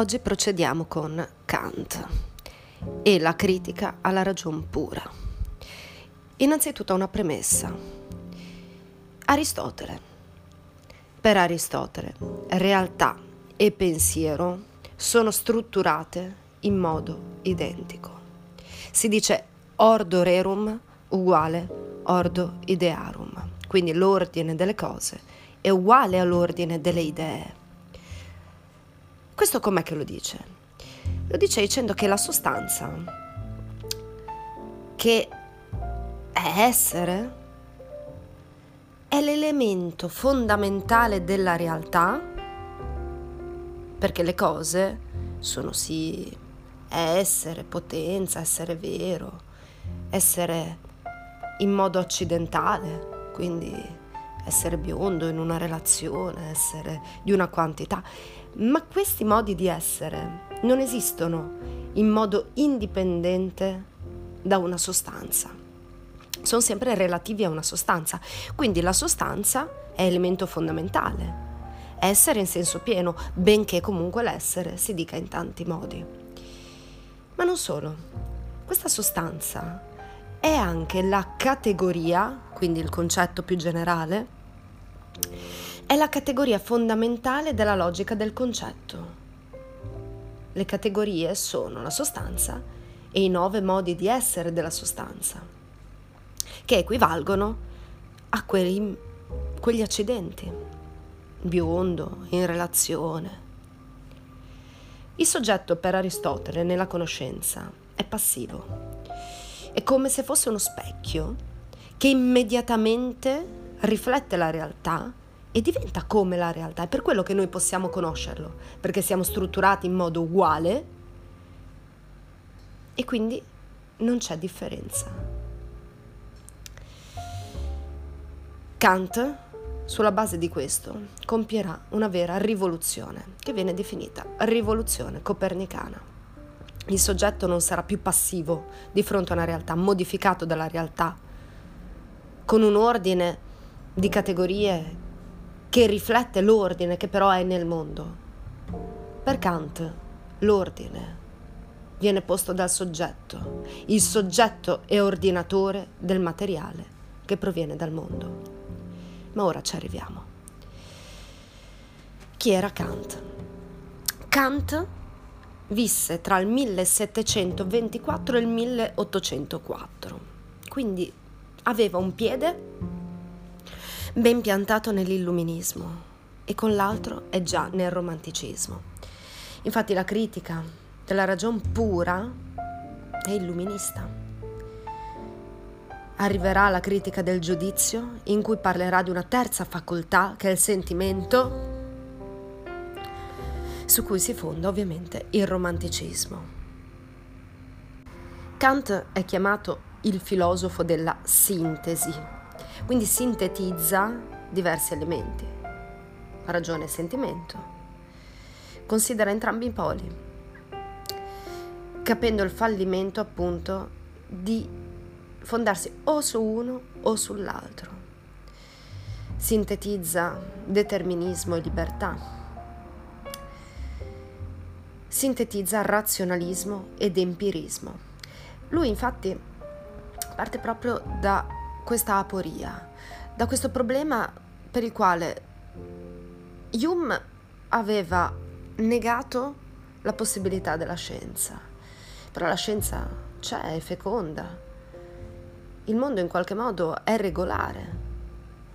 Oggi procediamo con Kant e la critica alla ragion pura. Innanzitutto una premessa. Aristotele. Per Aristotele, realtà e pensiero sono strutturate in modo identico. Si dice ordo rerum uguale ordo idearum, quindi l'ordine delle cose è uguale all'ordine delle idee. Questo com'è che lo dice? Lo dice dicendo che la sostanza, che è essere, è l'elemento fondamentale della realtà, perché le cose sono sì essere, potenza, essere vero, essere in modo occidentale, quindi essere biondo in una relazione, essere di una quantità, ma questi modi di essere non esistono in modo indipendente da una sostanza. Sono sempre relativi a una sostanza, quindi la sostanza è elemento fondamentale. Essere in senso pieno, benché comunque l'essere si dica in tanti modi. Ma non solo. Questa sostanza è anche la categoria, quindi il concetto più generale, è la categoria fondamentale della logica del concetto. Le categorie sono la sostanza e i nove modi di essere della sostanza, che equivalgono a quelli, quegli accidenti, biondo, in relazione. Il soggetto per Aristotele nella conoscenza è passivo è come se fosse uno specchio che immediatamente riflette la realtà e diventa come la realtà. È per quello che noi possiamo conoscerlo, perché siamo strutturati in modo uguale e quindi non c'è differenza. Kant, sulla base di questo, compierà una vera rivoluzione, che viene definita rivoluzione copernicana il soggetto non sarà più passivo di fronte a una realtà, modificato dalla realtà, con un ordine di categorie che riflette l'ordine che però è nel mondo. Per Kant l'ordine viene posto dal soggetto, il soggetto è ordinatore del materiale che proviene dal mondo. Ma ora ci arriviamo. Chi era Kant? Kant visse tra il 1724 e il 1804, quindi aveva un piede ben piantato nell'illuminismo e con l'altro è già nel romanticismo. Infatti la critica della ragion pura è illuminista. Arriverà la critica del giudizio in cui parlerà di una terza facoltà che è il sentimento su cui si fonda ovviamente il romanticismo. Kant è chiamato il filosofo della sintesi, quindi sintetizza diversi elementi, ragione e sentimento. Considera entrambi i poli, capendo il fallimento appunto di fondarsi o su uno o sull'altro. Sintetizza determinismo e libertà sintetizza razionalismo ed empirismo. Lui infatti parte proprio da questa aporia, da questo problema per il quale Hume aveva negato la possibilità della scienza. Però la scienza c'è, è feconda. Il mondo in qualche modo è regolare.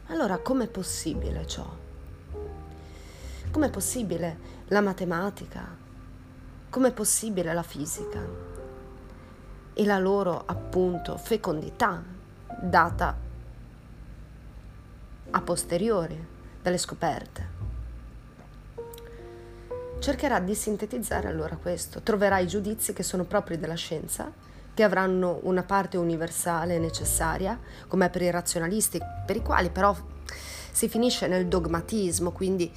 Allora com'è possibile ciò? Com'è possibile la matematica, Com'è possibile la fisica e la loro appunto fecondità data a posteriori dalle scoperte? Cercherà di sintetizzare allora questo, troverà i giudizi che sono propri della scienza, che avranno una parte universale necessaria, come per i razionalisti, per i quali però si finisce nel dogmatismo, quindi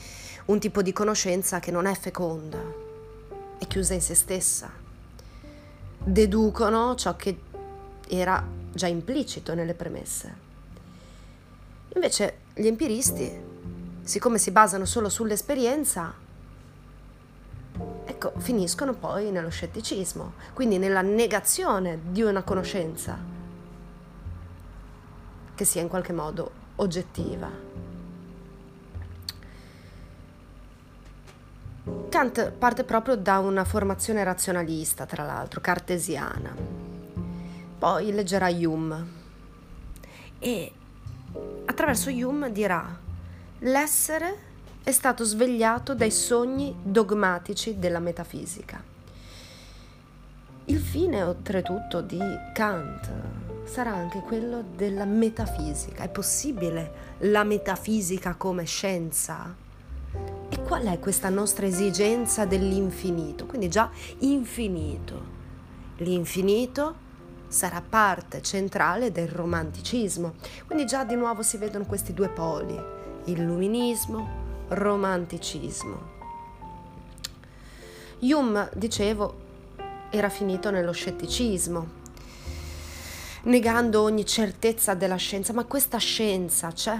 un tipo di conoscenza che non è feconda, è chiusa in se stessa. Deducono ciò che era già implicito nelle premesse. Invece gli empiristi, siccome si basano solo sull'esperienza, ecco finiscono poi nello scetticismo, quindi nella negazione di una conoscenza che sia in qualche modo oggettiva. Kant parte proprio da una formazione razionalista, tra l'altro, cartesiana. Poi leggerà Hume e attraverso Hume dirà l'essere è stato svegliato dai sogni dogmatici della metafisica. Il fine, oltretutto, di Kant sarà anche quello della metafisica. È possibile la metafisica come scienza? E qual è questa nostra esigenza dell'infinito? Quindi già infinito. L'infinito sarà parte centrale del romanticismo. Quindi già di nuovo si vedono questi due poli, illuminismo, romanticismo. Hume, dicevo, era finito nello scetticismo, negando ogni certezza della scienza, ma questa scienza c'è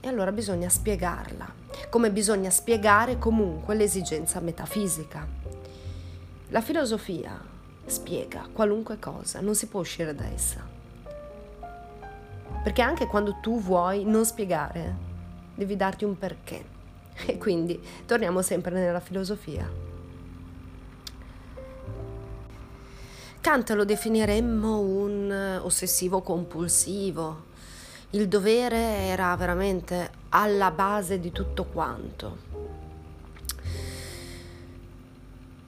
e allora bisogna spiegarla, come bisogna spiegare comunque l'esigenza metafisica. La filosofia spiega qualunque cosa, non si può uscire da essa. Perché anche quando tu vuoi non spiegare, devi darti un perché. E quindi torniamo sempre nella filosofia. Kant lo definiremmo un ossessivo compulsivo. Il dovere era veramente alla base di tutto quanto.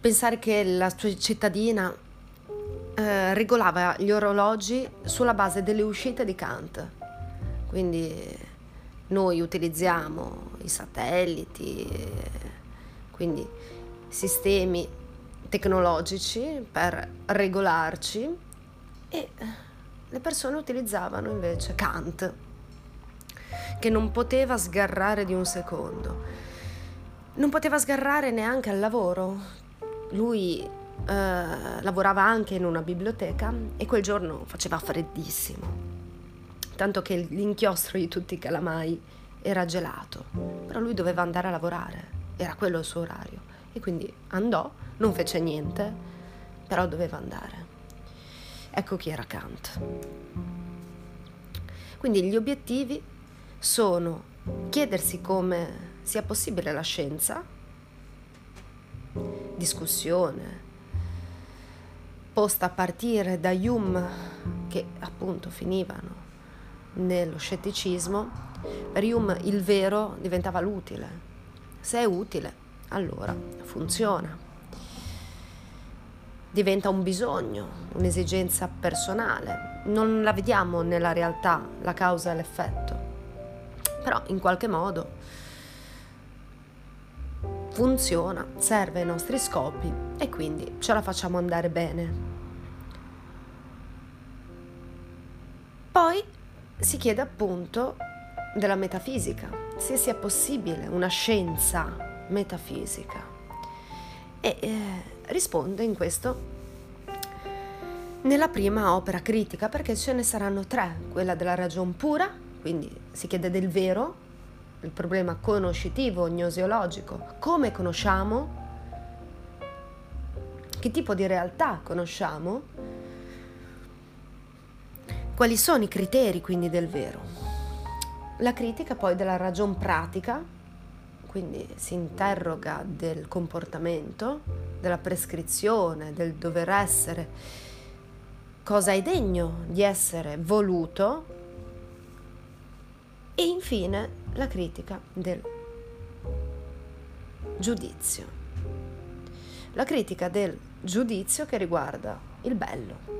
Pensare che la sua cittadina eh, regolava gli orologi sulla base delle uscite di Kant. Quindi noi utilizziamo i satelliti, quindi sistemi tecnologici per regolarci e le persone utilizzavano invece Kant, che non poteva sgarrare di un secondo, non poteva sgarrare neanche al lavoro. Lui eh, lavorava anche in una biblioteca e quel giorno faceva freddissimo tanto che l'inchiostro di tutti i calamai era gelato, però lui doveva andare a lavorare, era quello il suo orario e quindi andò, non fece niente, però doveva andare. Ecco chi era Kant. Quindi gli obiettivi sono chiedersi come sia possibile la scienza, discussione, posta a partire da Hume che appunto finivano nello scetticismo, per Hume il vero diventava l'utile. Se è utile, allora funziona. Diventa un bisogno, un'esigenza personale. Non la vediamo nella realtà, la causa e l'effetto. Però in qualche modo funziona, serve ai nostri scopi e quindi ce la facciamo andare bene. Poi si chiede appunto della metafisica, se sia possibile una scienza metafisica. E eh, risponde in questo nella prima opera critica, perché ce ne saranno tre, quella della ragion pura, quindi si chiede del vero, il problema conoscitivo, gnosiologico, come conosciamo, che tipo di realtà conosciamo, quali sono i criteri quindi del vero? La critica poi della ragion pratica, quindi si interroga del comportamento, della prescrizione, del dover essere, cosa è degno di essere voluto? E infine la critica del giudizio. La critica del giudizio che riguarda il bello,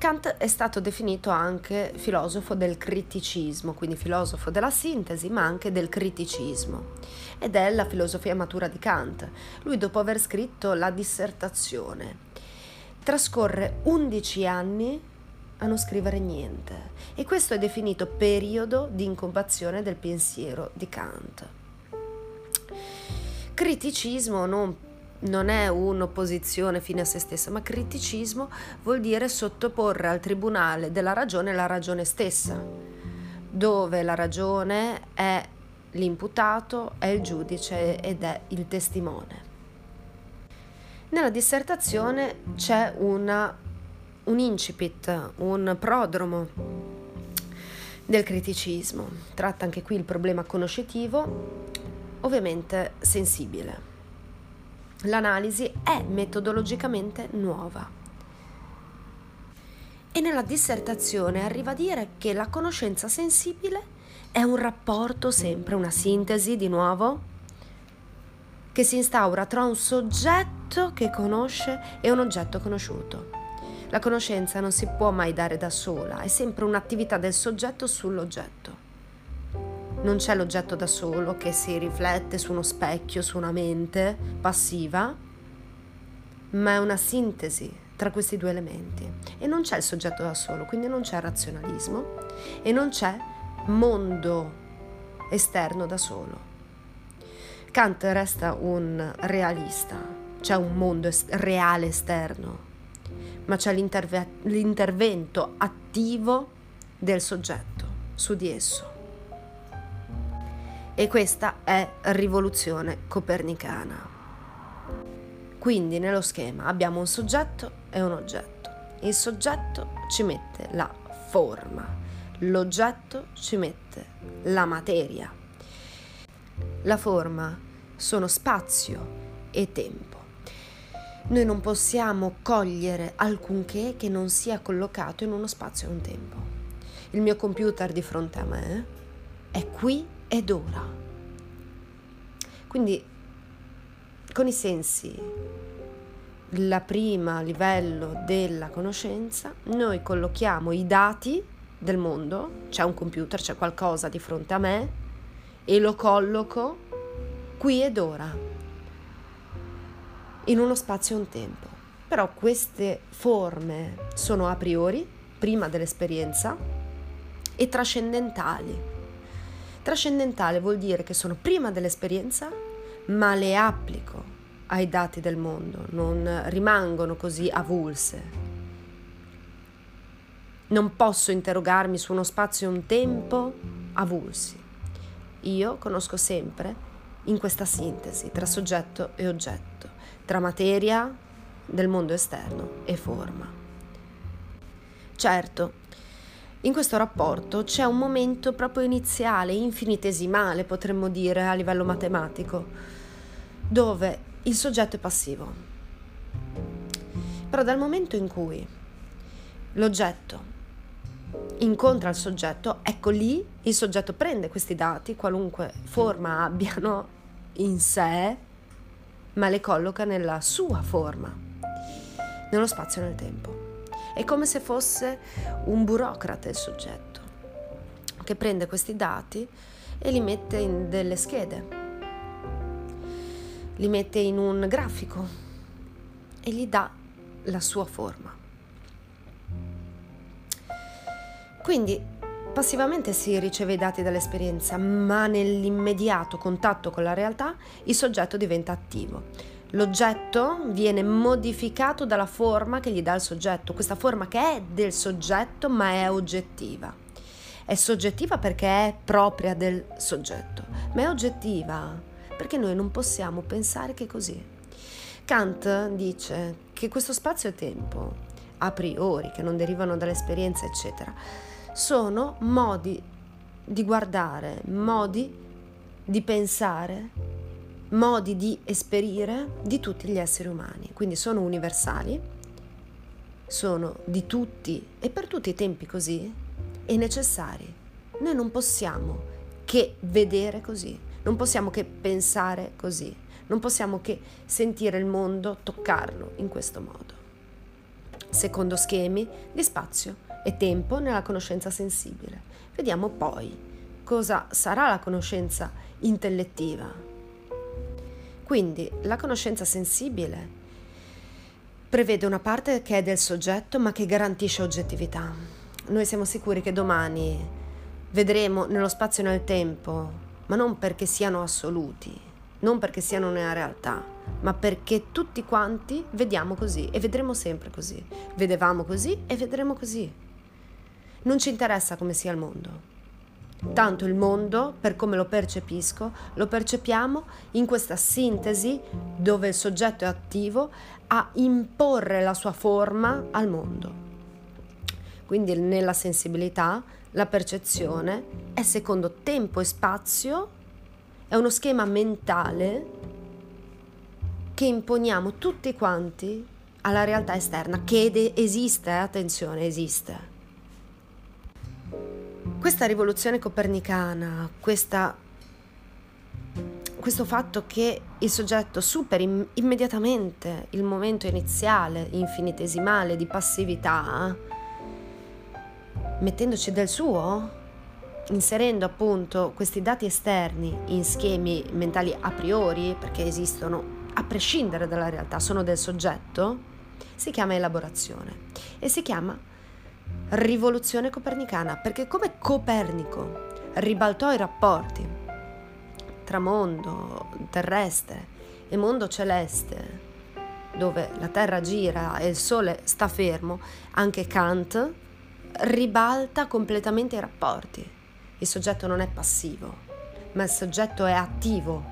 Kant è stato definito anche filosofo del criticismo, quindi filosofo della sintesi, ma anche del criticismo. Ed è la filosofia matura di Kant. Lui, dopo aver scritto la dissertazione, trascorre 11 anni a non scrivere niente. E questo è definito periodo di incubazione del pensiero di Kant. Criticismo non non è un'opposizione fine a se stessa, ma criticismo vuol dire sottoporre al tribunale della ragione la ragione stessa, dove la ragione è l'imputato, è il giudice ed è il testimone. Nella dissertazione c'è una, un incipit, un prodromo del criticismo. Tratta anche qui il problema conoscitivo, ovviamente sensibile. L'analisi è metodologicamente nuova e nella dissertazione arriva a dire che la conoscenza sensibile è un rapporto sempre, una sintesi di nuovo, che si instaura tra un soggetto che conosce e un oggetto conosciuto. La conoscenza non si può mai dare da sola, è sempre un'attività del soggetto sull'oggetto. Non c'è l'oggetto da solo che si riflette su uno specchio, su una mente passiva, ma è una sintesi tra questi due elementi. E non c'è il soggetto da solo, quindi non c'è razionalismo e non c'è mondo esterno da solo. Kant resta un realista, c'è un mondo est- reale esterno, ma c'è l'interve- l'intervento attivo del soggetto su di esso. E questa è rivoluzione copernicana. Quindi nello schema abbiamo un soggetto e un oggetto. Il soggetto ci mette la forma, l'oggetto ci mette la materia. La forma sono spazio e tempo. Noi non possiamo cogliere alcunché che non sia collocato in uno spazio e un tempo. Il mio computer di fronte a me è qui ed ora. Quindi con i sensi, la prima livello della conoscenza, noi collochiamo i dati del mondo, c'è un computer, c'è qualcosa di fronte a me e lo colloco qui ed ora, in uno spazio e un tempo. Però queste forme sono a priori, prima dell'esperienza, e trascendentali. Trascendentale vuol dire che sono prima dell'esperienza, ma le applico ai dati del mondo, non rimangono così avulse. Non posso interrogarmi su uno spazio e un tempo avulsi. Io conosco sempre in questa sintesi tra soggetto e oggetto, tra materia del mondo esterno e forma. Certo, in questo rapporto c'è un momento proprio iniziale, infinitesimale, potremmo dire a livello matematico, dove il soggetto è passivo. Però dal momento in cui l'oggetto incontra il soggetto, ecco lì il soggetto prende questi dati, qualunque forma abbiano in sé, ma le colloca nella sua forma, nello spazio e nel tempo. È come se fosse un burocrate il soggetto, che prende questi dati e li mette in delle schede, li mette in un grafico e gli dà la sua forma. Quindi passivamente si riceve i dati dall'esperienza, ma nell'immediato contatto con la realtà il soggetto diventa attivo L'oggetto viene modificato dalla forma che gli dà il soggetto, questa forma che è del soggetto ma è oggettiva. È soggettiva perché è propria del soggetto, ma è oggettiva perché noi non possiamo pensare che è così. Kant dice che questo spazio e tempo, a priori, che non derivano dall'esperienza, eccetera, sono modi di guardare, modi di pensare modi di esperire di tutti gli esseri umani, quindi sono universali, sono di tutti e per tutti i tempi così e necessari. Noi non possiamo che vedere così, non possiamo che pensare così, non possiamo che sentire il mondo, toccarlo in questo modo. Secondo schemi di spazio e tempo nella conoscenza sensibile. Vediamo poi cosa sarà la conoscenza intellettiva, quindi la conoscenza sensibile prevede una parte che è del soggetto ma che garantisce oggettività. Noi siamo sicuri che domani vedremo nello spazio e nel tempo, ma non perché siano assoluti, non perché siano nella realtà, ma perché tutti quanti vediamo così e vedremo sempre così. Vedevamo così e vedremo così. Non ci interessa come sia il mondo. Tanto il mondo, per come lo percepisco, lo percepiamo in questa sintesi dove il soggetto è attivo a imporre la sua forma al mondo. Quindi nella sensibilità la percezione è secondo tempo e spazio, è uno schema mentale che imponiamo tutti quanti alla realtà esterna, che esiste, attenzione, esiste. Questa rivoluzione copernicana, questa, questo fatto che il soggetto superi immediatamente il momento iniziale, infinitesimale di passività, mettendoci del suo, inserendo appunto questi dati esterni in schemi mentali a priori, perché esistono a prescindere dalla realtà, sono del soggetto, si chiama elaborazione e si chiama rivoluzione copernicana, perché come Copernico ribaltò i rapporti tra mondo terrestre e mondo celeste, dove la Terra gira e il Sole sta fermo, anche Kant ribalta completamente i rapporti. Il soggetto non è passivo, ma il soggetto è attivo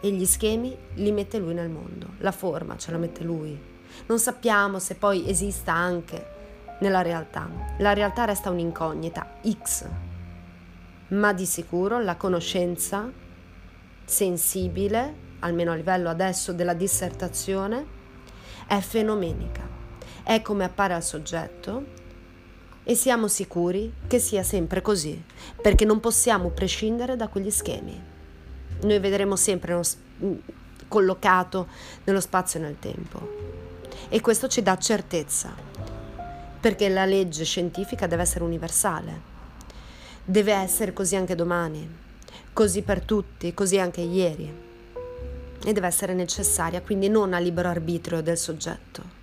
e gli schemi li mette lui nel mondo, la forma ce la mette lui. Non sappiamo se poi esista anche nella realtà. La realtà resta un'incognita, X, ma di sicuro la conoscenza sensibile, almeno a livello adesso della dissertazione, è fenomenica. È come appare al soggetto e siamo sicuri che sia sempre così, perché non possiamo prescindere da quegli schemi. Noi vedremo sempre uno, collocato nello spazio e nel tempo. E questo ci dà certezza, perché la legge scientifica deve essere universale. Deve essere così anche domani, così per tutti, così anche ieri. E deve essere necessaria, quindi non a libero arbitrio del soggetto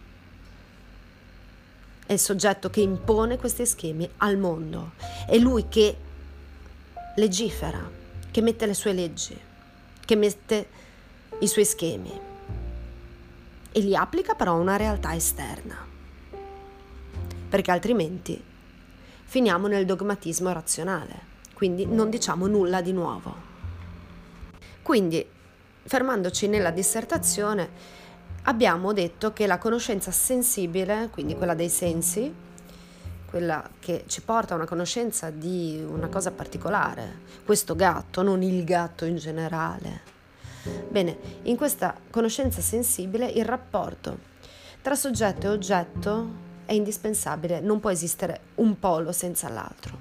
è il soggetto che impone questi schemi al mondo, è lui che legifera, che mette le sue leggi, che mette i suoi schemi e li applica però a una realtà esterna, perché altrimenti finiamo nel dogmatismo razionale, quindi non diciamo nulla di nuovo. Quindi, fermandoci nella dissertazione, abbiamo detto che la conoscenza sensibile, quindi quella dei sensi, quella che ci porta a una conoscenza di una cosa particolare, questo gatto, non il gatto in generale. Bene, in questa conoscenza sensibile il rapporto tra soggetto e oggetto è indispensabile, non può esistere un polo senza l'altro,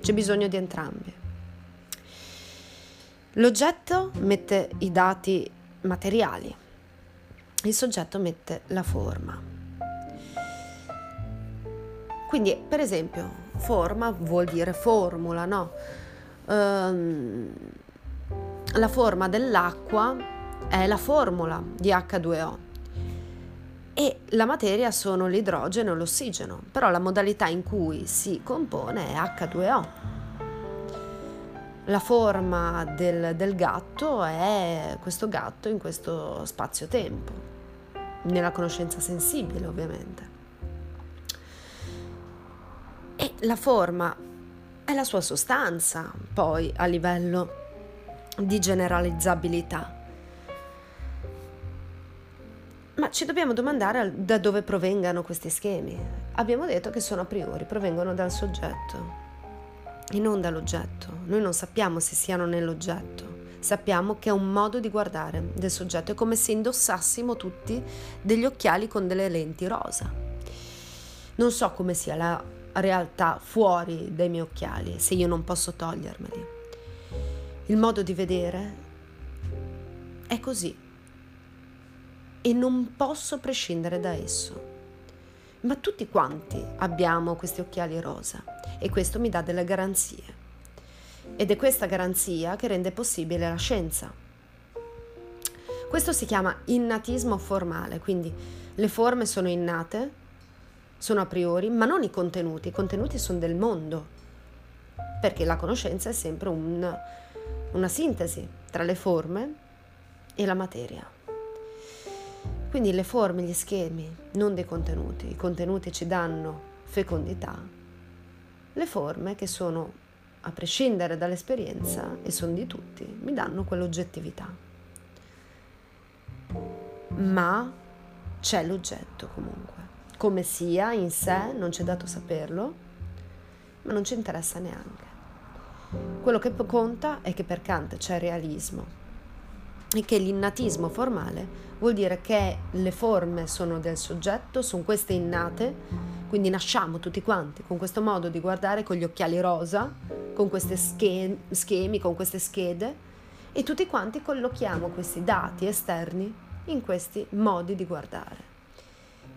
c'è bisogno di entrambi. L'oggetto mette i dati materiali, il soggetto mette la forma. Quindi, per esempio, forma vuol dire formula, no? Um, la forma dell'acqua è la formula di H2O e la materia sono l'idrogeno e l'ossigeno, però la modalità in cui si compone è H2O. La forma del, del gatto è questo gatto in questo spazio-tempo nella conoscenza sensibile ovviamente. E la forma è la sua sostanza poi a livello di generalizzabilità. Ma ci dobbiamo domandare da dove provengano questi schemi. Abbiamo detto che sono a priori, provengono dal soggetto e non dall'oggetto. Noi non sappiamo se siano nell'oggetto sappiamo che è un modo di guardare del soggetto, è come se indossassimo tutti degli occhiali con delle lenti rosa. Non so come sia la realtà fuori dai miei occhiali, se io non posso togliermeli. Il modo di vedere è così e non posso prescindere da esso. Ma tutti quanti abbiamo questi occhiali rosa e questo mi dà delle garanzie. Ed è questa garanzia che rende possibile la scienza. Questo si chiama innatismo formale, quindi le forme sono innate, sono a priori, ma non i contenuti, i contenuti sono del mondo, perché la conoscenza è sempre un, una sintesi tra le forme e la materia. Quindi le forme, gli schemi, non dei contenuti, i contenuti ci danno fecondità, le forme che sono a prescindere dall'esperienza, e sono di tutti, mi danno quell'oggettività. Ma c'è l'oggetto comunque. Come sia in sé, non c'è dato saperlo, ma non ci interessa neanche. Quello che conta è che per Kant c'è realismo e che l'innatismo formale vuol dire che le forme sono del soggetto, sono queste innate, quindi nasciamo tutti quanti con questo modo di guardare con gli occhiali rosa, con questi schemi, con queste schede e tutti quanti collochiamo questi dati esterni in questi modi di guardare,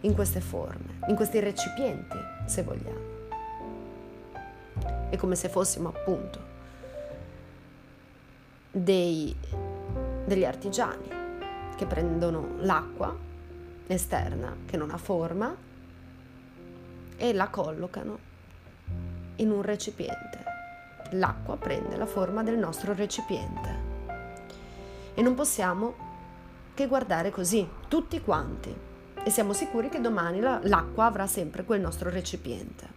in queste forme, in questi recipienti, se vogliamo. È come se fossimo appunto dei, degli artigiani che prendono l'acqua esterna che non ha forma e la collocano in un recipiente. L'acqua prende la forma del nostro recipiente e non possiamo che guardare così, tutti quanti, e siamo sicuri che domani la, l'acqua avrà sempre quel nostro recipiente.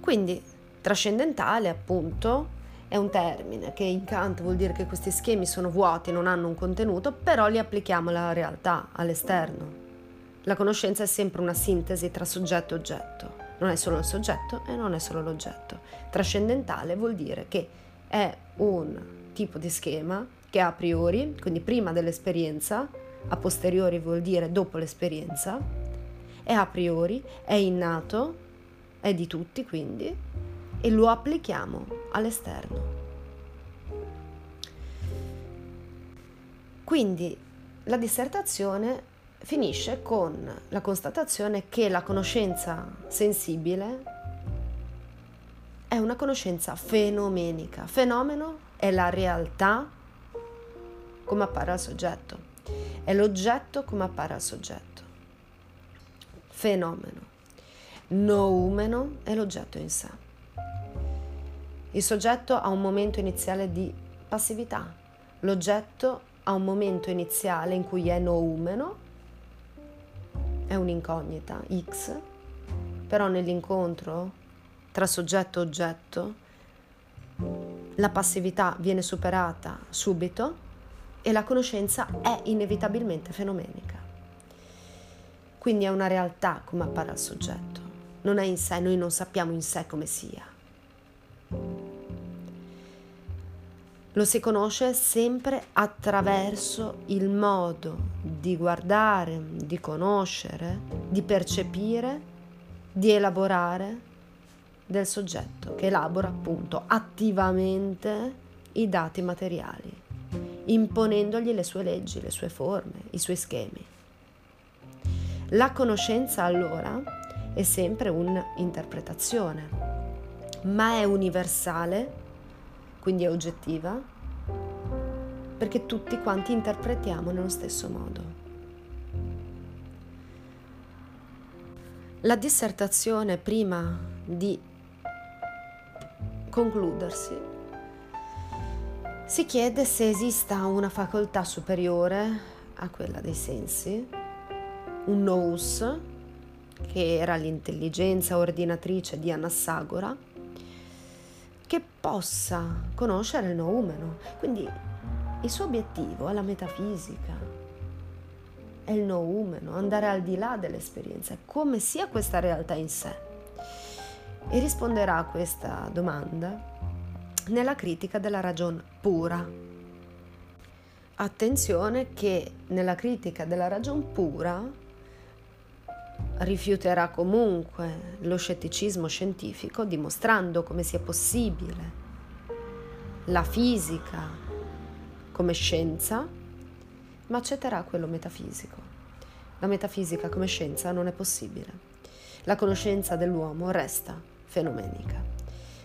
Quindi trascendentale appunto è un termine che in Kant vuol dire che questi schemi sono vuoti, non hanno un contenuto, però li applichiamo alla realtà, all'esterno. La conoscenza è sempre una sintesi tra soggetto e oggetto. Non è solo il soggetto e non è solo l'oggetto. Trascendentale vuol dire che è un tipo di schema che a priori, quindi prima dell'esperienza, a posteriori vuol dire dopo l'esperienza, è a priori, è innato, è di tutti quindi, e lo applichiamo all'esterno. Quindi la dissertazione finisce con la constatazione che la conoscenza sensibile è una conoscenza fenomenica. Fenomeno è la realtà come appare al soggetto, è l'oggetto come appare al soggetto. Fenomeno. Noumeno è l'oggetto in sé. Il soggetto ha un momento iniziale di passività, l'oggetto ha un momento iniziale in cui è noumeno, è un'incognita, X, però nell'incontro tra soggetto e oggetto la passività viene superata subito e la conoscenza è inevitabilmente fenomenica. Quindi è una realtà come appare al soggetto, non è in sé, noi non sappiamo in sé come sia. Lo si conosce sempre attraverso il modo di guardare, di conoscere, di percepire, di elaborare del soggetto che elabora appunto attivamente i dati materiali imponendogli le sue leggi, le sue forme, i suoi schemi. La conoscenza allora è sempre un'interpretazione, ma è universale, quindi è oggettiva, perché tutti quanti interpretiamo nello stesso modo. La dissertazione prima di concludersi si chiede se esista una facoltà superiore a quella dei sensi, un nous, che era l'intelligenza ordinatrice di Anassagora, che possa conoscere il noumeno. Quindi il suo obiettivo è la metafisica, è il noumeno, andare al di là dell'esperienza, come sia questa realtà in sé. E risponderà a questa domanda nella critica della ragion pura. Attenzione che nella critica della ragion pura rifiuterà comunque lo scetticismo scientifico dimostrando come sia possibile la fisica come scienza, ma accetterà quello metafisico. La metafisica come scienza non è possibile. La conoscenza dell'uomo resta fenomenica.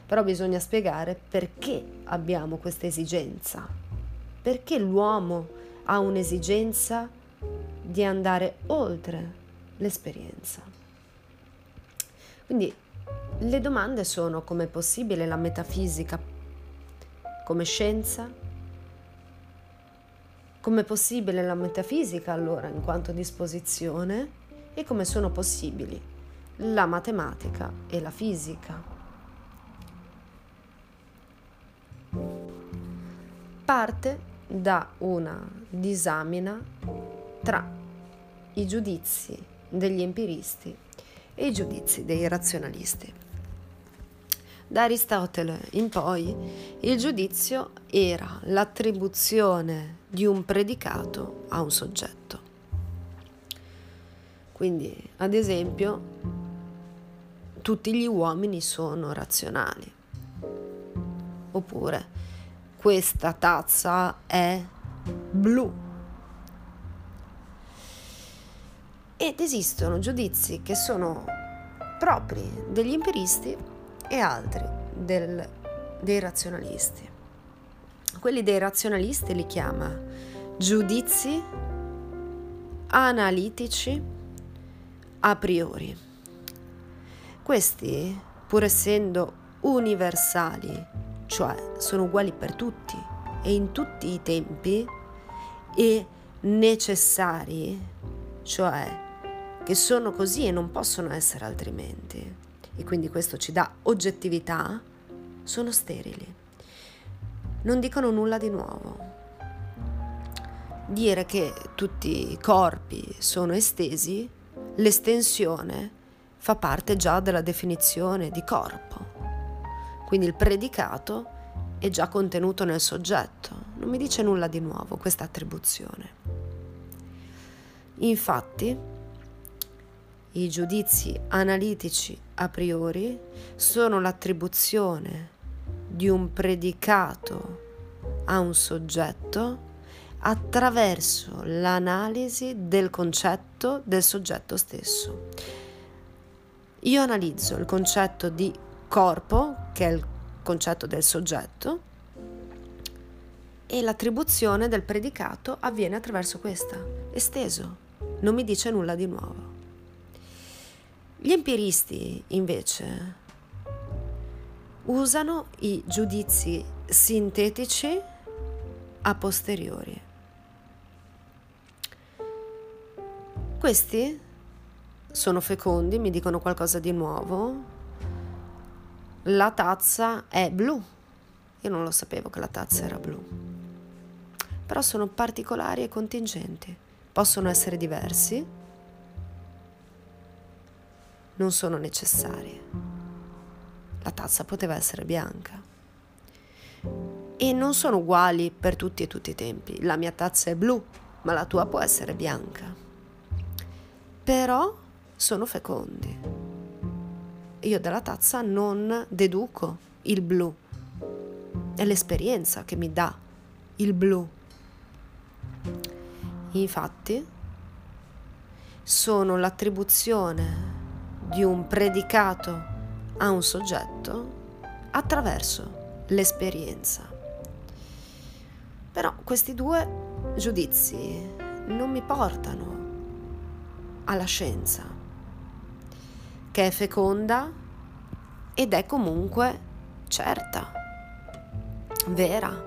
Però bisogna spiegare perché abbiamo questa esigenza, perché l'uomo ha un'esigenza di andare oltre l'esperienza. Quindi le domande sono come è possibile la metafisica come scienza? Come è possibile la metafisica allora in quanto disposizione? E come sono possibili la matematica e la fisica? Parte da una disamina tra i giudizi degli empiristi e i giudizi dei razionalisti. Da Aristotele in poi il giudizio era l'attribuzione di un predicato a un soggetto. Quindi, ad esempio, tutti gli uomini sono razionali. Oppure, questa tazza è blu. Ed esistono giudizi che sono propri degli empiristi e altri del, dei razionalisti. Quelli dei razionalisti li chiama giudizi analitici a priori. Questi, pur essendo universali, cioè sono uguali per tutti e in tutti i tempi, e necessari, cioè che sono così e non possono essere altrimenti, e quindi questo ci dà oggettività, sono sterili. Non dicono nulla di nuovo. Dire che tutti i corpi sono estesi l'estensione fa parte già della definizione di corpo. Quindi il predicato è già contenuto nel soggetto, non mi dice nulla di nuovo questa attribuzione. Infatti, i giudizi analitici a priori sono l'attribuzione di un predicato a un soggetto attraverso l'analisi del concetto del soggetto stesso. Io analizzo il concetto di corpo, che è il concetto del soggetto, e l'attribuzione del predicato avviene attraverso questa, esteso, non mi dice nulla di nuovo. Gli empiristi, invece, usano i giudizi sintetici a posteriori. Questi sono fecondi, mi dicono qualcosa di nuovo. La tazza è blu. Io non lo sapevo che la tazza era blu. Però sono particolari e contingenti. Possono essere diversi. Non sono necessari. La tazza poteva essere bianca. E non sono uguali per tutti e tutti i tempi. La mia tazza è blu, ma la tua può essere bianca però sono fecondi. Io dalla tazza non deduco il blu, è l'esperienza che mi dà il blu. Infatti, sono l'attribuzione di un predicato a un soggetto attraverso l'esperienza. Però questi due giudizi non mi portano alla scienza, che è feconda ed è comunque certa, vera,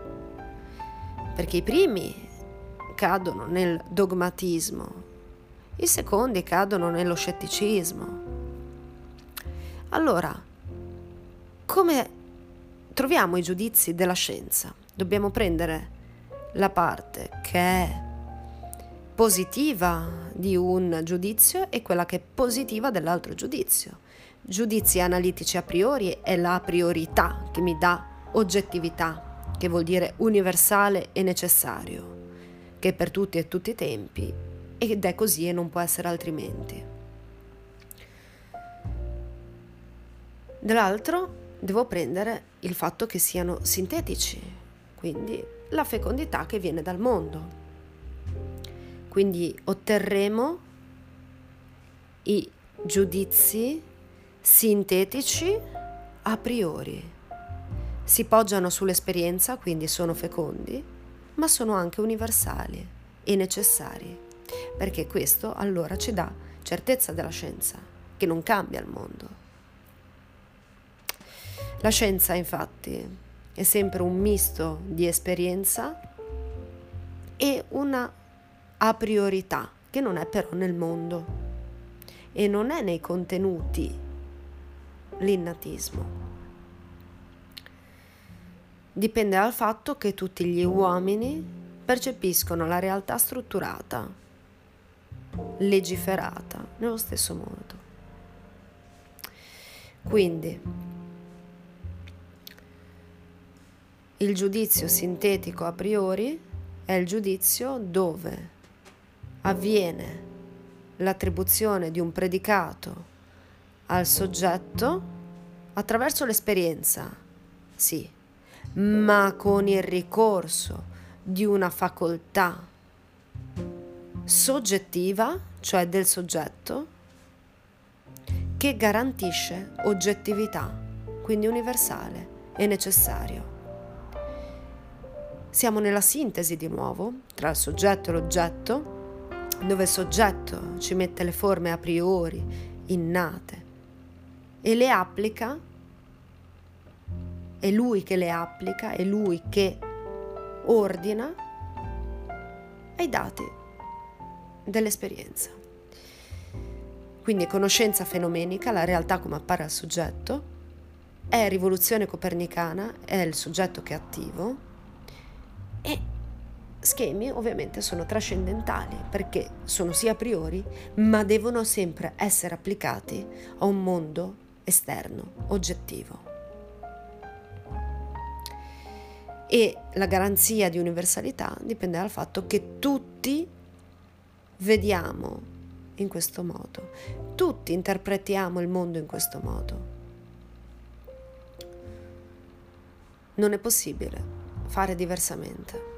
perché i primi cadono nel dogmatismo, i secondi cadono nello scetticismo. Allora, come troviamo i giudizi della scienza? Dobbiamo prendere la parte che è positiva di un giudizio e quella che è positiva dell'altro giudizio. Giudizi analitici a priori è la priorità che mi dà oggettività, che vuol dire universale e necessario, che è per tutti e tutti i tempi ed è così e non può essere altrimenti. Dall'altro devo prendere il fatto che siano sintetici, quindi la fecondità che viene dal mondo, quindi otterremo i giudizi sintetici a priori. Si poggiano sull'esperienza, quindi sono fecondi, ma sono anche universali e necessari, perché questo allora ci dà certezza della scienza, che non cambia il mondo. La scienza, infatti, è sempre un misto di esperienza e una ha priorità, che non è però nel mondo e non è nei contenuti l'innatismo. dipende dal fatto che tutti gli uomini percepiscono la realtà strutturata, legiferata nello stesso modo. Quindi il giudizio sintetico a priori è il giudizio dove avviene l'attribuzione di un predicato al soggetto attraverso l'esperienza, sì, ma con il ricorso di una facoltà soggettiva, cioè del soggetto, che garantisce oggettività, quindi universale e necessario. Siamo nella sintesi di nuovo tra il soggetto e l'oggetto, dove il soggetto ci mette le forme a priori, innate, e le applica, è lui che le applica, è lui che ordina ai dati dell'esperienza. Quindi conoscenza fenomenica, la realtà come appare al soggetto, è rivoluzione copernicana, è il soggetto che è attivo e schemi ovviamente sono trascendentali perché sono sia a priori ma devono sempre essere applicati a un mondo esterno, oggettivo. E la garanzia di universalità dipende dal fatto che tutti vediamo in questo modo, tutti interpretiamo il mondo in questo modo. Non è possibile fare diversamente.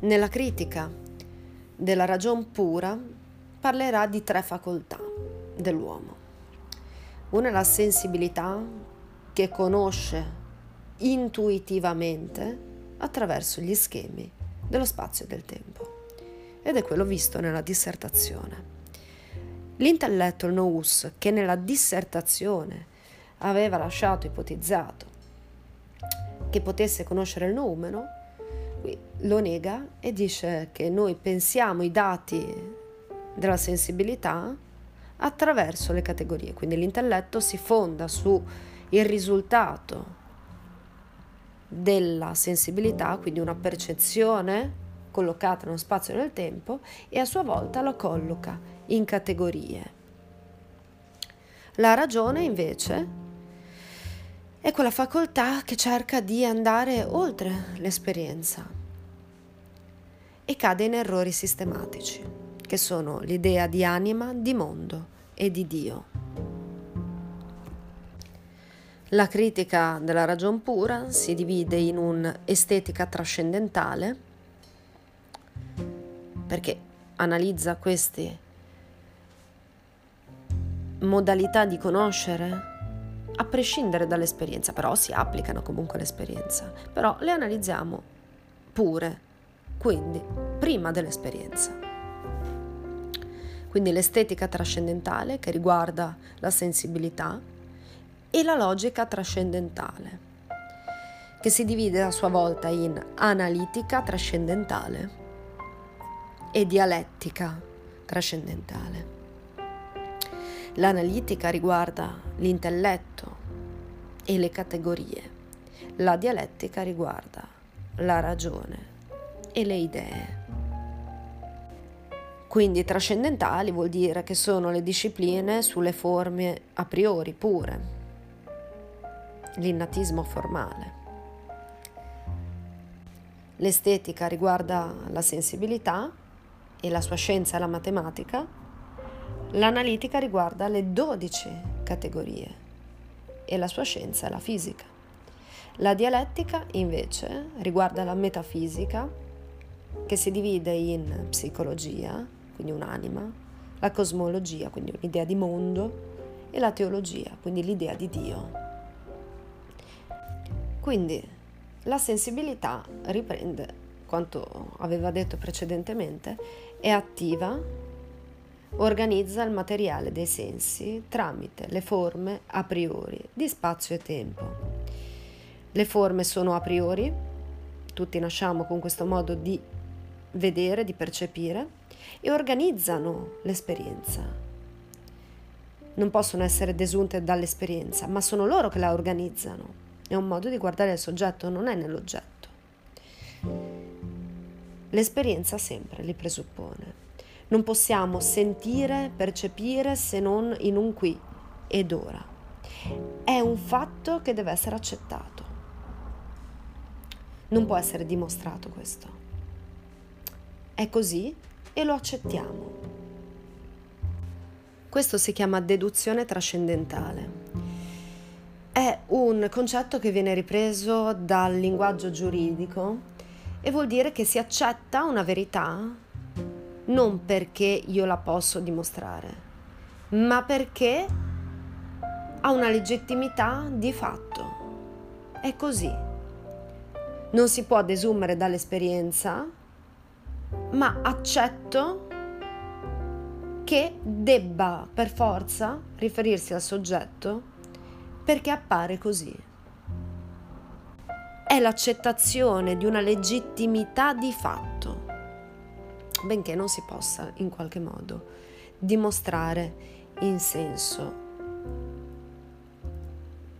Nella critica della ragion pura parlerà di tre facoltà dell'uomo. Una è la sensibilità che conosce intuitivamente attraverso gli schemi dello spazio e del tempo ed è quello visto nella dissertazione. L'intelletto, il nous, che nella dissertazione aveva lasciato ipotizzato che potesse conoscere il noumeno, lo nega e dice che noi pensiamo i dati della sensibilità attraverso le categorie. Quindi l'intelletto si fonda sul risultato della sensibilità, quindi una percezione collocata nello spazio e nel tempo, e a sua volta la colloca in categorie. La ragione invece è quella facoltà che cerca di andare oltre l'esperienza e cade in errori sistematici che sono l'idea di anima, di mondo e di Dio. La critica della ragion pura si divide in un'estetica trascendentale perché analizza queste modalità di conoscere a prescindere dall'esperienza, però si applicano comunque all'esperienza, però le analizziamo pure, quindi prima dell'esperienza quindi l'estetica trascendentale che riguarda la sensibilità e la logica trascendentale, che si divide a sua volta in analitica trascendentale e dialettica trascendentale. L'analitica riguarda l'intelletto e le categorie, la dialettica riguarda la ragione e le idee. Quindi trascendentali vuol dire che sono le discipline sulle forme a priori pure, l'innatismo formale. L'estetica riguarda la sensibilità e la sua scienza è la matematica, l'analitica riguarda le 12 categorie e la sua scienza è la fisica. La dialettica invece riguarda la metafisica che si divide in psicologia, quindi un'anima, la cosmologia, quindi un'idea di mondo, e la teologia, quindi l'idea di Dio. Quindi la sensibilità riprende quanto aveva detto precedentemente, è attiva, organizza il materiale dei sensi tramite le forme a priori di spazio e tempo. Le forme sono a priori, tutti nasciamo con questo modo di vedere, di percepire, e organizzano l'esperienza. Non possono essere desunte dall'esperienza, ma sono loro che la organizzano. è un modo di guardare il soggetto, non è nell'oggetto. L'esperienza sempre li presuppone. Non possiamo sentire, percepire se non in un qui ed ora. È un fatto che deve essere accettato. Non può essere dimostrato questo. È così e lo accettiamo. Questo si chiama deduzione trascendentale. È un concetto che viene ripreso dal linguaggio giuridico e vuol dire che si accetta una verità non perché io la posso dimostrare, ma perché ha una legittimità di fatto. È così. Non si può desumere dall'esperienza, ma accetto che debba per forza riferirsi al soggetto perché appare così. È l'accettazione di una legittimità di fatto, benché non si possa in qualche modo dimostrare in senso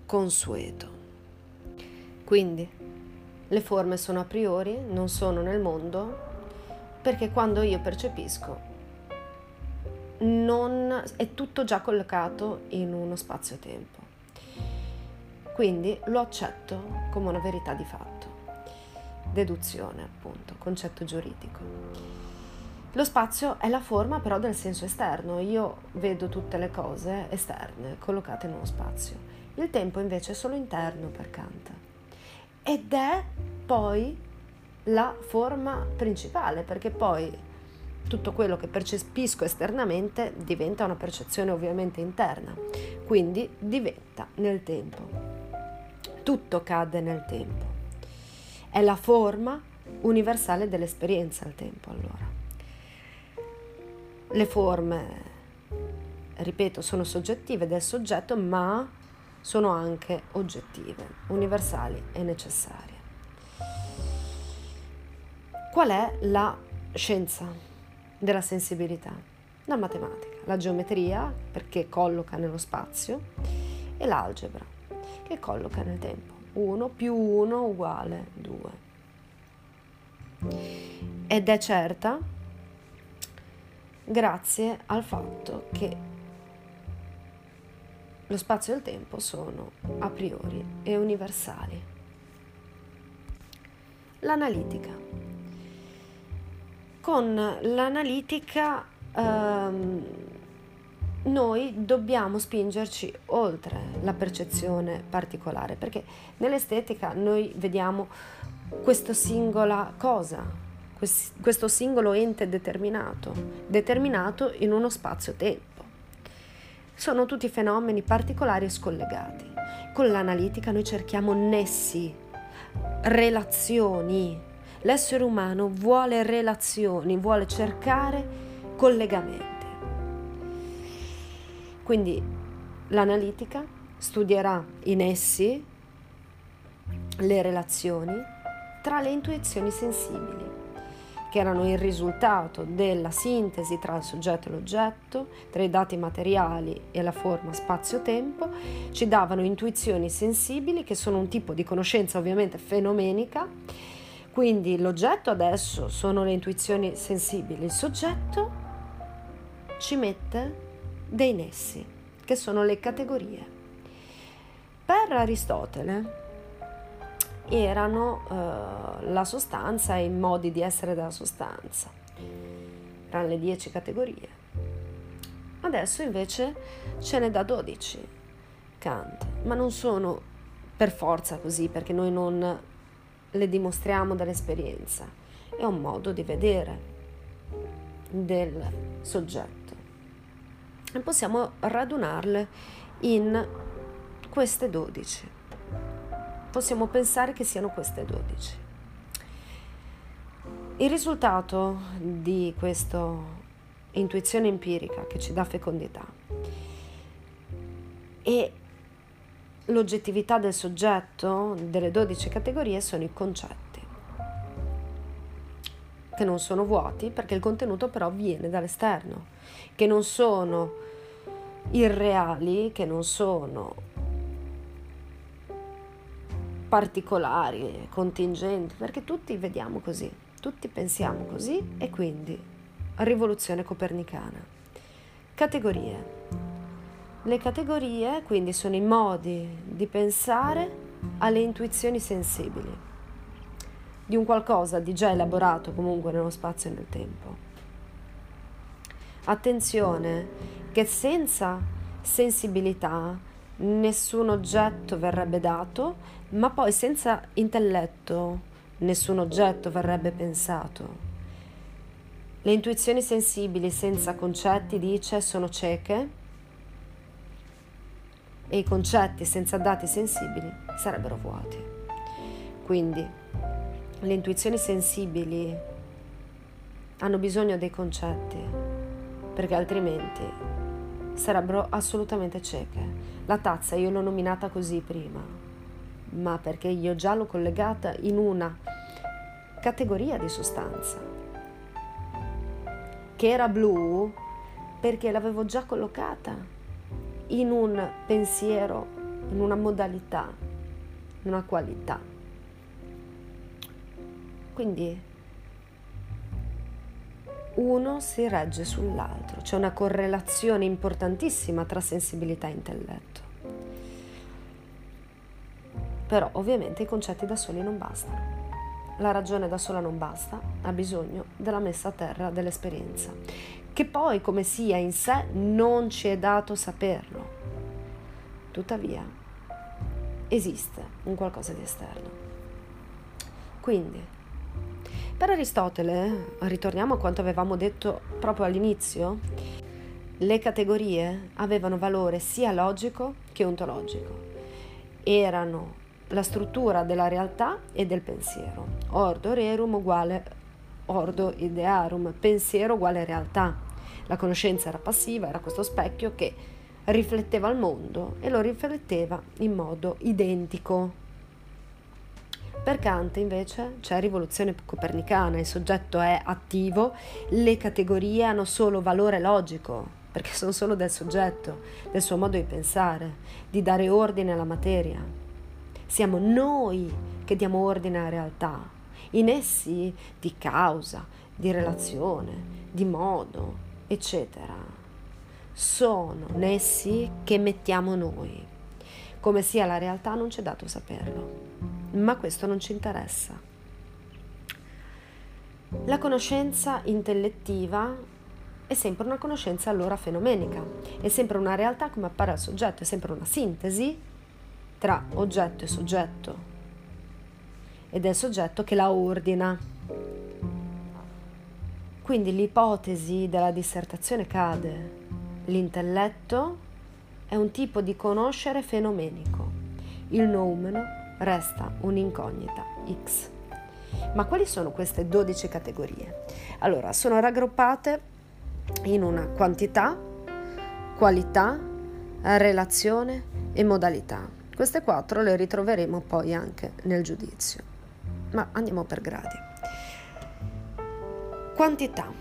consueto. Quindi le forme sono a priori, non sono nel mondo, perché quando io percepisco non è tutto già collocato in uno spazio-tempo. Quindi lo accetto come una verità di fatto. Deduzione, appunto, concetto giuridico. Lo spazio è la forma però del senso esterno, io vedo tutte le cose esterne collocate in uno spazio. Il tempo invece è solo interno per Kant. Ed è poi la forma principale, perché poi tutto quello che percepisco esternamente diventa una percezione ovviamente interna, quindi diventa nel tempo. Tutto cade nel tempo. È la forma universale dell'esperienza il tempo allora. Le forme, ripeto, sono soggettive del soggetto, ma sono anche oggettive, universali e necessarie. Qual è la scienza della sensibilità, la matematica, la geometria perché colloca nello spazio e l'algebra che colloca nel tempo. 1 più 1 uguale 2. Ed è certa grazie al fatto che lo spazio e il tempo sono a priori e universali. L'analitica con l'analitica ehm, noi dobbiamo spingerci oltre la percezione particolare, perché nell'estetica noi vediamo questa singola cosa, questo singolo ente determinato, determinato in uno spazio-tempo. Sono tutti fenomeni particolari e scollegati. Con l'analitica noi cerchiamo nessi, relazioni, L'essere umano vuole relazioni, vuole cercare collegamenti. Quindi l'analitica studierà in essi le relazioni tra le intuizioni sensibili, che erano il risultato della sintesi tra il soggetto e l'oggetto, tra i dati materiali e la forma spazio-tempo, ci davano intuizioni sensibili, che sono un tipo di conoscenza ovviamente fenomenica, quindi l'oggetto adesso sono le intuizioni sensibili, il soggetto ci mette dei nessi, che sono le categorie. Per Aristotele erano eh, la sostanza e i modi di essere della sostanza, erano le dieci categorie. Adesso invece ce ne dà 12 Kant, ma non sono per forza così, perché noi non le dimostriamo dall'esperienza, è un modo di vedere del soggetto. E possiamo radunarle in queste 12. Possiamo pensare che siano queste 12. Il risultato di questa intuizione empirica che ci dà fecondità e l'oggettività del soggetto delle 12 categorie sono i concetti, che non sono vuoti perché il contenuto però viene dall'esterno, che non sono irreali, che non sono particolari, contingenti, perché tutti vediamo così, tutti pensiamo così e quindi rivoluzione copernicana. Categorie. Le categorie quindi sono i modi di pensare alle intuizioni sensibili di un qualcosa di già elaborato comunque nello spazio e nel tempo. Attenzione che senza sensibilità nessun oggetto verrebbe dato, ma poi senza intelletto nessun oggetto verrebbe pensato. Le intuizioni sensibili senza concetti, dice, sono cieche e i concetti senza dati sensibili sarebbero vuoti. Quindi le intuizioni sensibili hanno bisogno dei concetti perché altrimenti sarebbero assolutamente cieche. La tazza io l'ho nominata così prima, ma perché io già l'ho collegata in una categoria di sostanza che era blu perché l'avevo già collocata in un pensiero, in una modalità, in una qualità. Quindi uno si regge sull'altro, c'è una correlazione importantissima tra sensibilità e intelletto. Però ovviamente i concetti da soli non bastano. La ragione da sola non basta, ha bisogno della messa a terra dell'esperienza che poi come sia in sé non ci è dato saperlo. Tuttavia, esiste un qualcosa di esterno. Quindi, per Aristotele, ritorniamo a quanto avevamo detto proprio all'inizio, le categorie avevano valore sia logico che ontologico. Erano la struttura della realtà e del pensiero. Ordo rerum uguale ordo idearum, pensiero uguale realtà. La conoscenza era passiva, era questo specchio che rifletteva il mondo e lo rifletteva in modo identico. Per Kant invece c'è rivoluzione copernicana, il soggetto è attivo, le categorie hanno solo valore logico, perché sono solo del soggetto, del suo modo di pensare, di dare ordine alla materia. Siamo noi che diamo ordine alla realtà, in essi di causa, di relazione, di modo, eccetera. Sono nessi che mettiamo noi. Come sia la realtà non c'è dato saperlo, ma questo non ci interessa. La conoscenza intellettiva è sempre una conoscenza allora fenomenica, è sempre una realtà come appare al soggetto, è sempre una sintesi tra oggetto e soggetto, ed è il soggetto che la ordina. Quindi l'ipotesi della dissertazione cade. L'intelletto è un tipo di conoscere fenomenico. Il noumeno resta un'incognita X. Ma quali sono queste 12 categorie? Allora, sono raggruppate in una quantità, qualità, relazione e modalità. Queste quattro le ritroveremo poi anche nel giudizio. Ma andiamo per gradi. Quantità.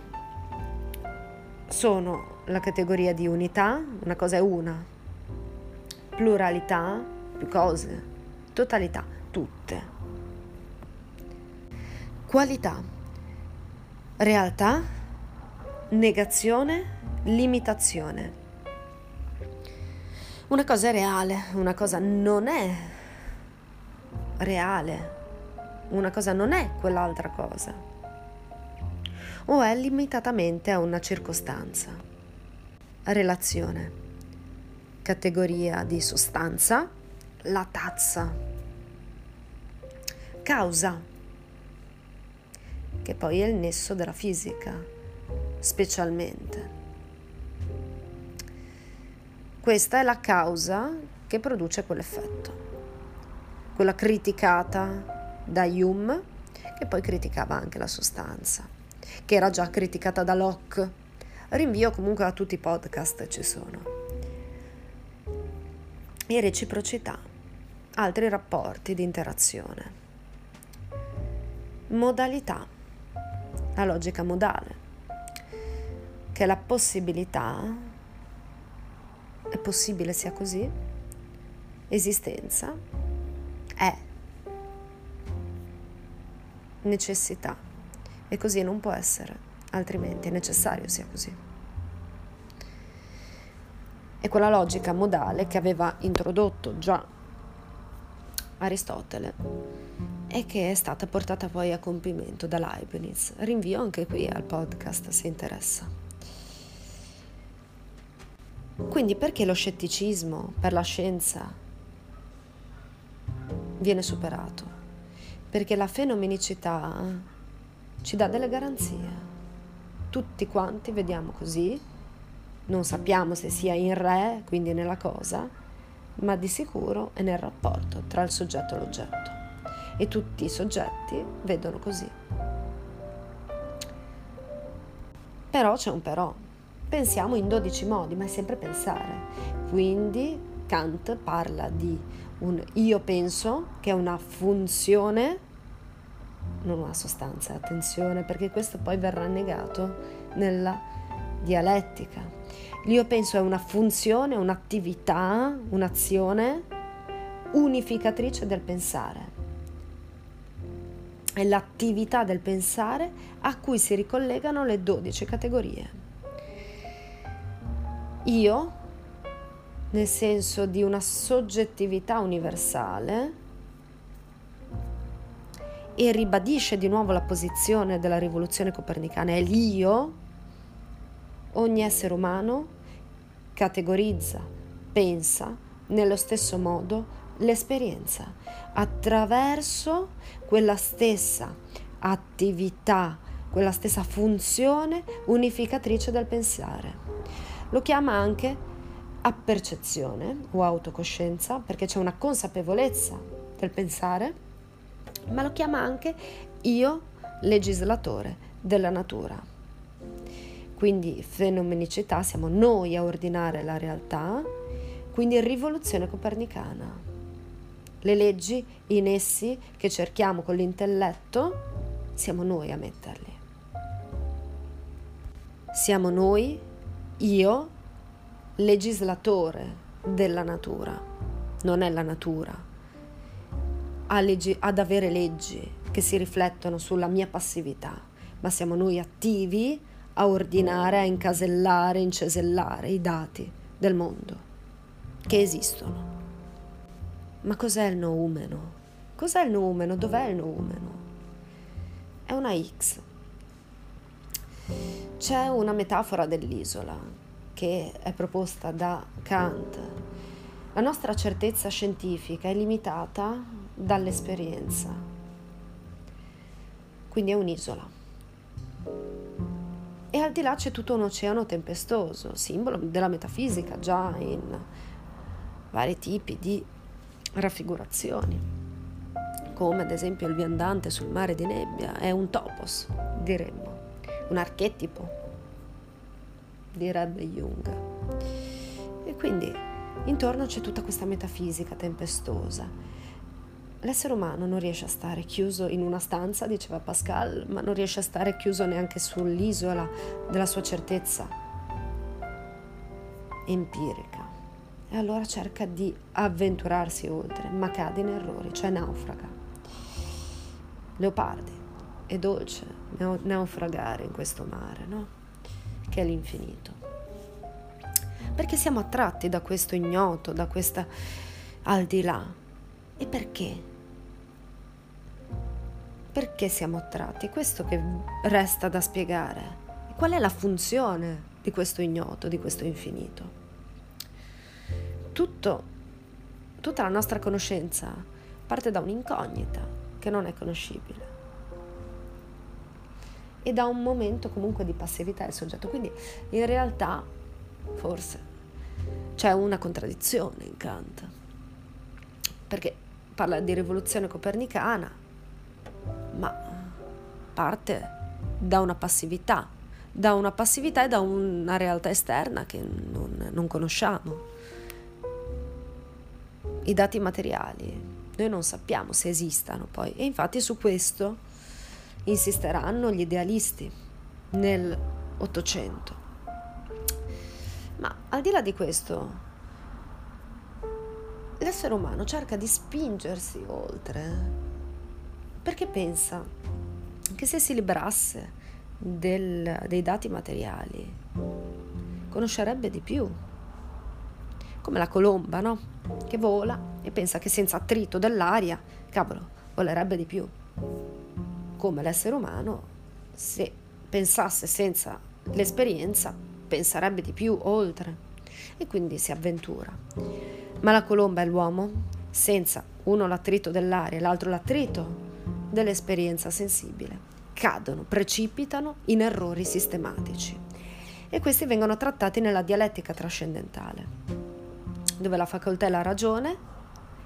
Sono la categoria di unità, una cosa è una, pluralità, più cose, totalità, tutte. Qualità, realtà, negazione, limitazione. Una cosa è reale, una cosa non è reale una cosa non è quell'altra cosa, o è limitatamente a una circostanza. Relazione, categoria di sostanza, la tazza. Causa, che poi è il nesso della fisica, specialmente. Questa è la causa che produce quell'effetto, quella criticata da Hume, che poi criticava anche la sostanza, che era già criticata da Locke. Rinvio comunque a tutti i podcast ci sono. E reciprocità, altri rapporti di interazione. Modalità, la logica modale, che è la possibilità, è possibile sia così, esistenza, è necessità e così non può essere, altrimenti è necessario sia così. E quella logica modale che aveva introdotto già Aristotele e che è stata portata poi a compimento da Leibniz. Rinvio anche qui al podcast se interessa. Quindi perché lo scetticismo per la scienza viene superato? Perché la fenomenicità ci dà delle garanzie. Tutti quanti vediamo così, non sappiamo se sia in re, quindi nella cosa, ma di sicuro è nel rapporto tra il soggetto e l'oggetto. E tutti i soggetti vedono così. Però c'è un però. Pensiamo in 12 modi, ma è sempre pensare. Quindi Kant parla di un io penso, che è una funzione, non una sostanza, attenzione, perché questo poi verrà negato nella dialettica. L'io penso è una funzione, un'attività, un'azione unificatrice del pensare. È l'attività del pensare a cui si ricollegano le 12 categorie. Io, nel senso di una soggettività universale, e ribadisce di nuovo la posizione della rivoluzione copernicana, è l'io, ogni essere umano categorizza, pensa nello stesso modo l'esperienza attraverso quella stessa attività, quella stessa funzione unificatrice del pensare. Lo chiama anche appercezione o autocoscienza perché c'è una consapevolezza del pensare, ma lo chiama anche io legislatore della natura. Quindi fenomenicità siamo noi a ordinare la realtà, quindi rivoluzione copernicana. Le leggi in essi che cerchiamo con l'intelletto, siamo noi a metterli. Siamo noi, io, legislatore della natura, non è la natura, ad avere leggi che si riflettono sulla mia passività, ma siamo noi attivi a ordinare, a incasellare, incesellare i dati del mondo che esistono. Ma cos'è il noumeno? Cos'è il noumeno? Dov'è il noumeno? È una X. C'è una metafora dell'isola che è proposta da Kant. La nostra certezza scientifica è limitata dall'esperienza. Quindi è un'isola. E al di là c'è tutto un oceano tempestoso, simbolo della metafisica già in vari tipi di raffigurazioni, come ad esempio il viandante sul mare di nebbia, è un topos, diremmo, un archetipo, direbbe Jung. E quindi intorno c'è tutta questa metafisica tempestosa. L'essere umano non riesce a stare chiuso in una stanza, diceva Pascal, ma non riesce a stare chiuso neanche sull'isola della sua certezza empirica e allora cerca di avventurarsi oltre, ma cade in errori, cioè naufraga. Leopardi, è dolce naufragare in questo mare, no? Che è l'infinito. Perché siamo attratti da questo ignoto, da questa al di là. E perché? Perché siamo attratti? Questo che resta da spiegare. Qual è la funzione di questo ignoto, di questo infinito? tutto, tutta la nostra conoscenza parte da un'incognita che non è conoscibile e da un momento comunque di passività del soggetto. Quindi in realtà forse c'è una contraddizione in Kant, perché parla di rivoluzione copernicana, ma parte da una passività, da una passività e da una realtà esterna che non, non conosciamo i dati materiali. Noi non sappiamo se esistano poi e infatti su questo insisteranno gli idealisti nel Ottocento. Ma al di là di questo, l'essere umano cerca di spingersi oltre perché pensa che se si liberasse del, dei dati materiali conoscerebbe di più. Come la colomba, no? Che vola e pensa che senza attrito dell'aria, cavolo, volerebbe di più. Come l'essere umano, se pensasse senza l'esperienza, penserebbe di più oltre e quindi si avventura. Ma la colomba e l'uomo, senza uno l'attrito dell'aria e l'altro l'attrito dell'esperienza sensibile, cadono, precipitano in errori sistematici. E questi vengono trattati nella dialettica trascendentale, dove la facoltà è la ragione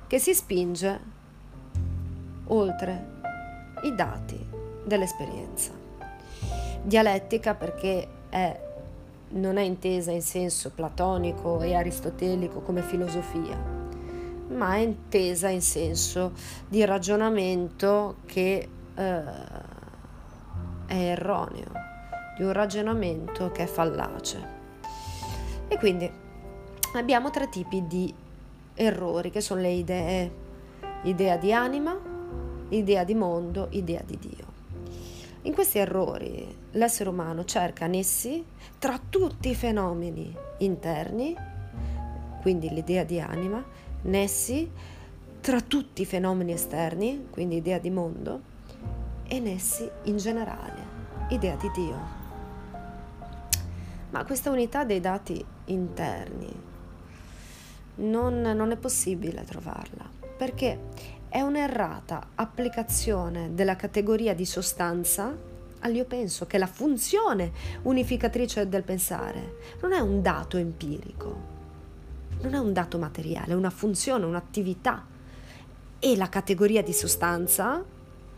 che si spinge oltre i dati dell'esperienza. Dialettica perché è non è intesa in senso platonico e aristotelico come filosofia, ma è intesa in senso di ragionamento che eh, è erroneo, di un ragionamento che è fallace. E quindi abbiamo tre tipi di errori che sono le idee, idea di anima, idea di mondo, idea di Dio. In questi errori l'essere umano cerca nessi tra tutti i fenomeni interni, quindi l'idea di anima, nessi tra tutti i fenomeni esterni, quindi idea di mondo, e nessi in generale, idea di Dio. Ma questa unità dei dati interni non, non è possibile trovarla, perché è un'errata applicazione della categoria di sostanza all'io penso, che la funzione unificatrice del pensare non è un dato empirico, non è un dato materiale, è una funzione, un'attività. E la categoria di sostanza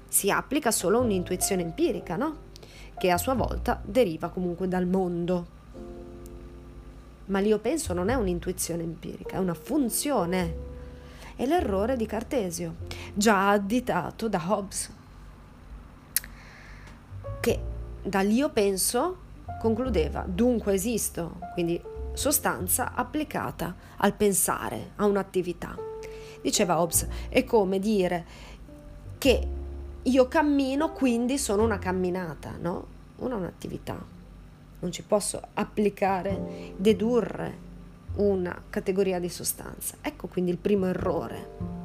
si applica solo a un'intuizione empirica, no? Che a sua volta deriva comunque dal mondo. Ma l'io penso non è un'intuizione empirica, è una funzione è l'errore di Cartesio, già additato da Hobbes, che dall'io penso concludeva dunque esisto, quindi sostanza applicata al pensare, a un'attività. Diceva Hobbes, è come dire che io cammino, quindi sono una camminata, no? Una un'attività. Non ci posso applicare, dedurre una categoria di sostanza. Ecco quindi il primo errore.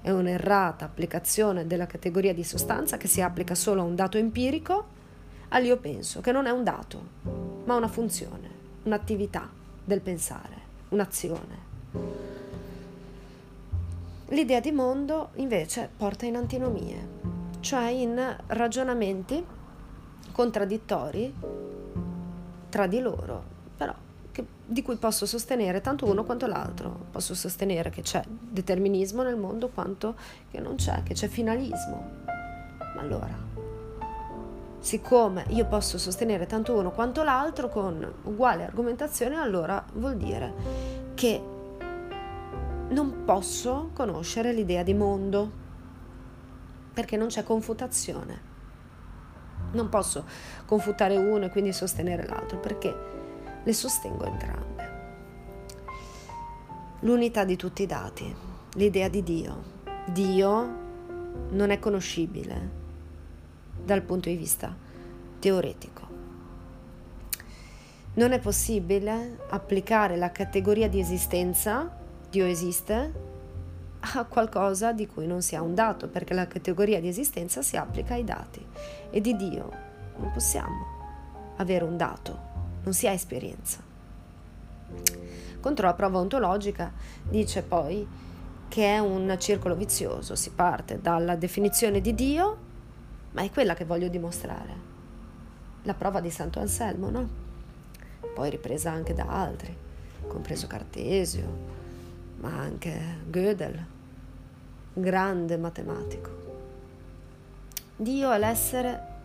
È un'errata applicazione della categoria di sostanza che si applica solo a un dato empirico, all'io penso, che non è un dato, ma una funzione, un'attività del pensare, un'azione. L'idea di mondo invece porta in antinomie, cioè in ragionamenti contraddittori tra di loro, che, di cui posso sostenere tanto uno quanto l'altro. Posso sostenere che c'è determinismo nel mondo quanto che non c'è, che c'è finalismo. Ma allora, siccome io posso sostenere tanto uno quanto l'altro con uguale argomentazione, allora vuol dire che non posso conoscere l'idea di mondo, perché non c'è confutazione. Non posso confutare uno e quindi sostenere l'altro, perché le sostengo entrambe. L'unità di tutti i dati, l'idea di Dio. Dio non è conoscibile dal punto di vista teoretico. Non è possibile applicare la categoria di esistenza, Dio esiste, a qualcosa di cui non si ha un dato, perché la categoria di esistenza si applica ai dati e di Dio non possiamo avere un dato non si ha esperienza. Contro la prova ontologica dice poi che è un circolo vizioso, si parte dalla definizione di Dio, ma è quella che voglio dimostrare. La prova di Santo Anselmo, no? Poi ripresa anche da altri, compreso Cartesio, ma anche Gödel, grande matematico. Dio è l'essere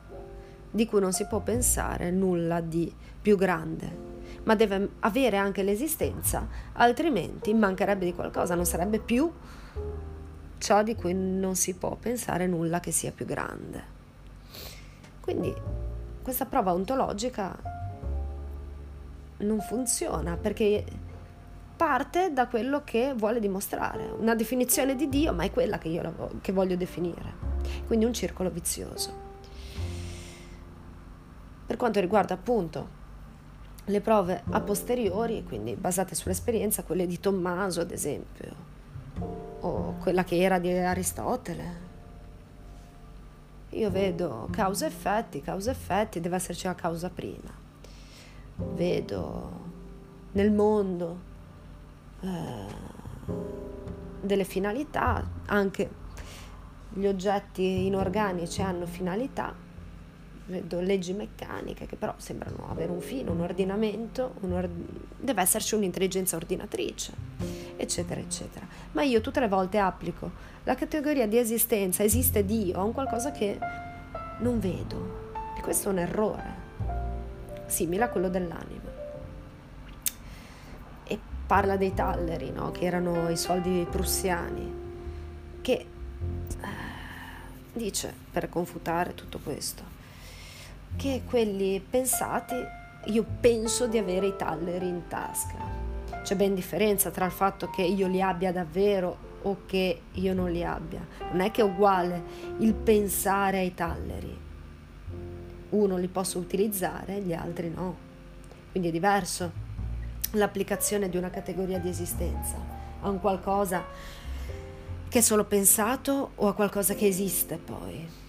di cui non si può pensare nulla di più grande, ma deve avere anche l'esistenza, altrimenti mancherebbe di qualcosa, non sarebbe più ciò di cui non si può pensare nulla che sia più grande. Quindi questa prova ontologica non funziona perché parte da quello che vuole dimostrare, una definizione di Dio, ma è quella che io voglio definire. Quindi un circolo vizioso. Per quanto riguarda appunto le prove a posteriori, quindi basate sull'esperienza, quelle di Tommaso ad esempio, o quella che era di Aristotele. Io vedo causa-effetti, causa-effetti, deve esserci la causa prima. Vedo nel mondo eh, delle finalità, anche gli oggetti inorganici hanno finalità, vedo leggi meccaniche che però sembrano avere un fine, un ordinamento, un or- deve esserci un'intelligenza ordinatrice, eccetera, eccetera. Ma io tutte le volte applico la categoria di esistenza, esiste Dio, a un qualcosa che non vedo. E questo è un errore, simile a quello dell'anima. E parla dei talleri, no? che erano i soldi prussiani, che eh, dice, per confutare tutto questo, che quelli pensati, io penso di avere i talleri in tasca. C'è ben differenza tra il fatto che io li abbia davvero o che io non li abbia. Non è che è uguale il pensare ai talleri. Uno li posso utilizzare, gli altri no. Quindi è diverso l'applicazione di una categoria di esistenza a un qualcosa che è solo pensato o a qualcosa che esiste poi.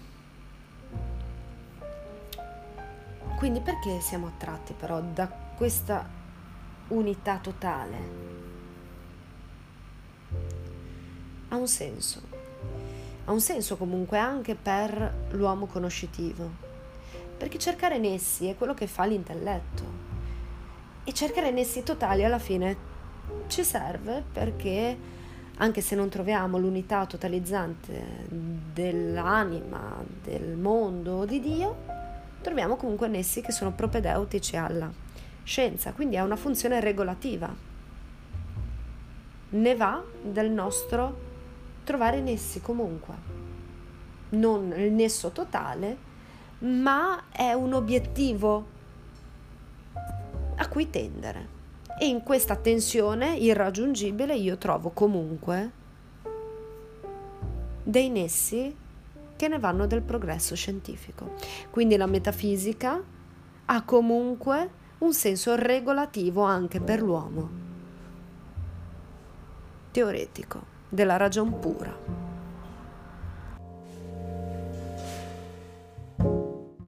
Quindi perché siamo attratti però da questa unità totale? Ha un senso. Ha un senso comunque anche per l'uomo conoscitivo. Perché cercare nessi è quello che fa l'intelletto. E cercare nessi totali alla fine ci serve perché anche se non troviamo l'unità totalizzante dell'anima, del mondo, di Dio, troviamo comunque nessi che sono propedeutici alla scienza, quindi ha una funzione regolativa. Ne va del nostro trovare nessi comunque, non il nesso totale, ma è un obiettivo a cui tendere. E in questa tensione irraggiungibile io trovo comunque dei nessi che ne vanno del progresso scientifico. Quindi la metafisica ha comunque un senso regolativo anche per l'uomo, teoretico, della ragion pura.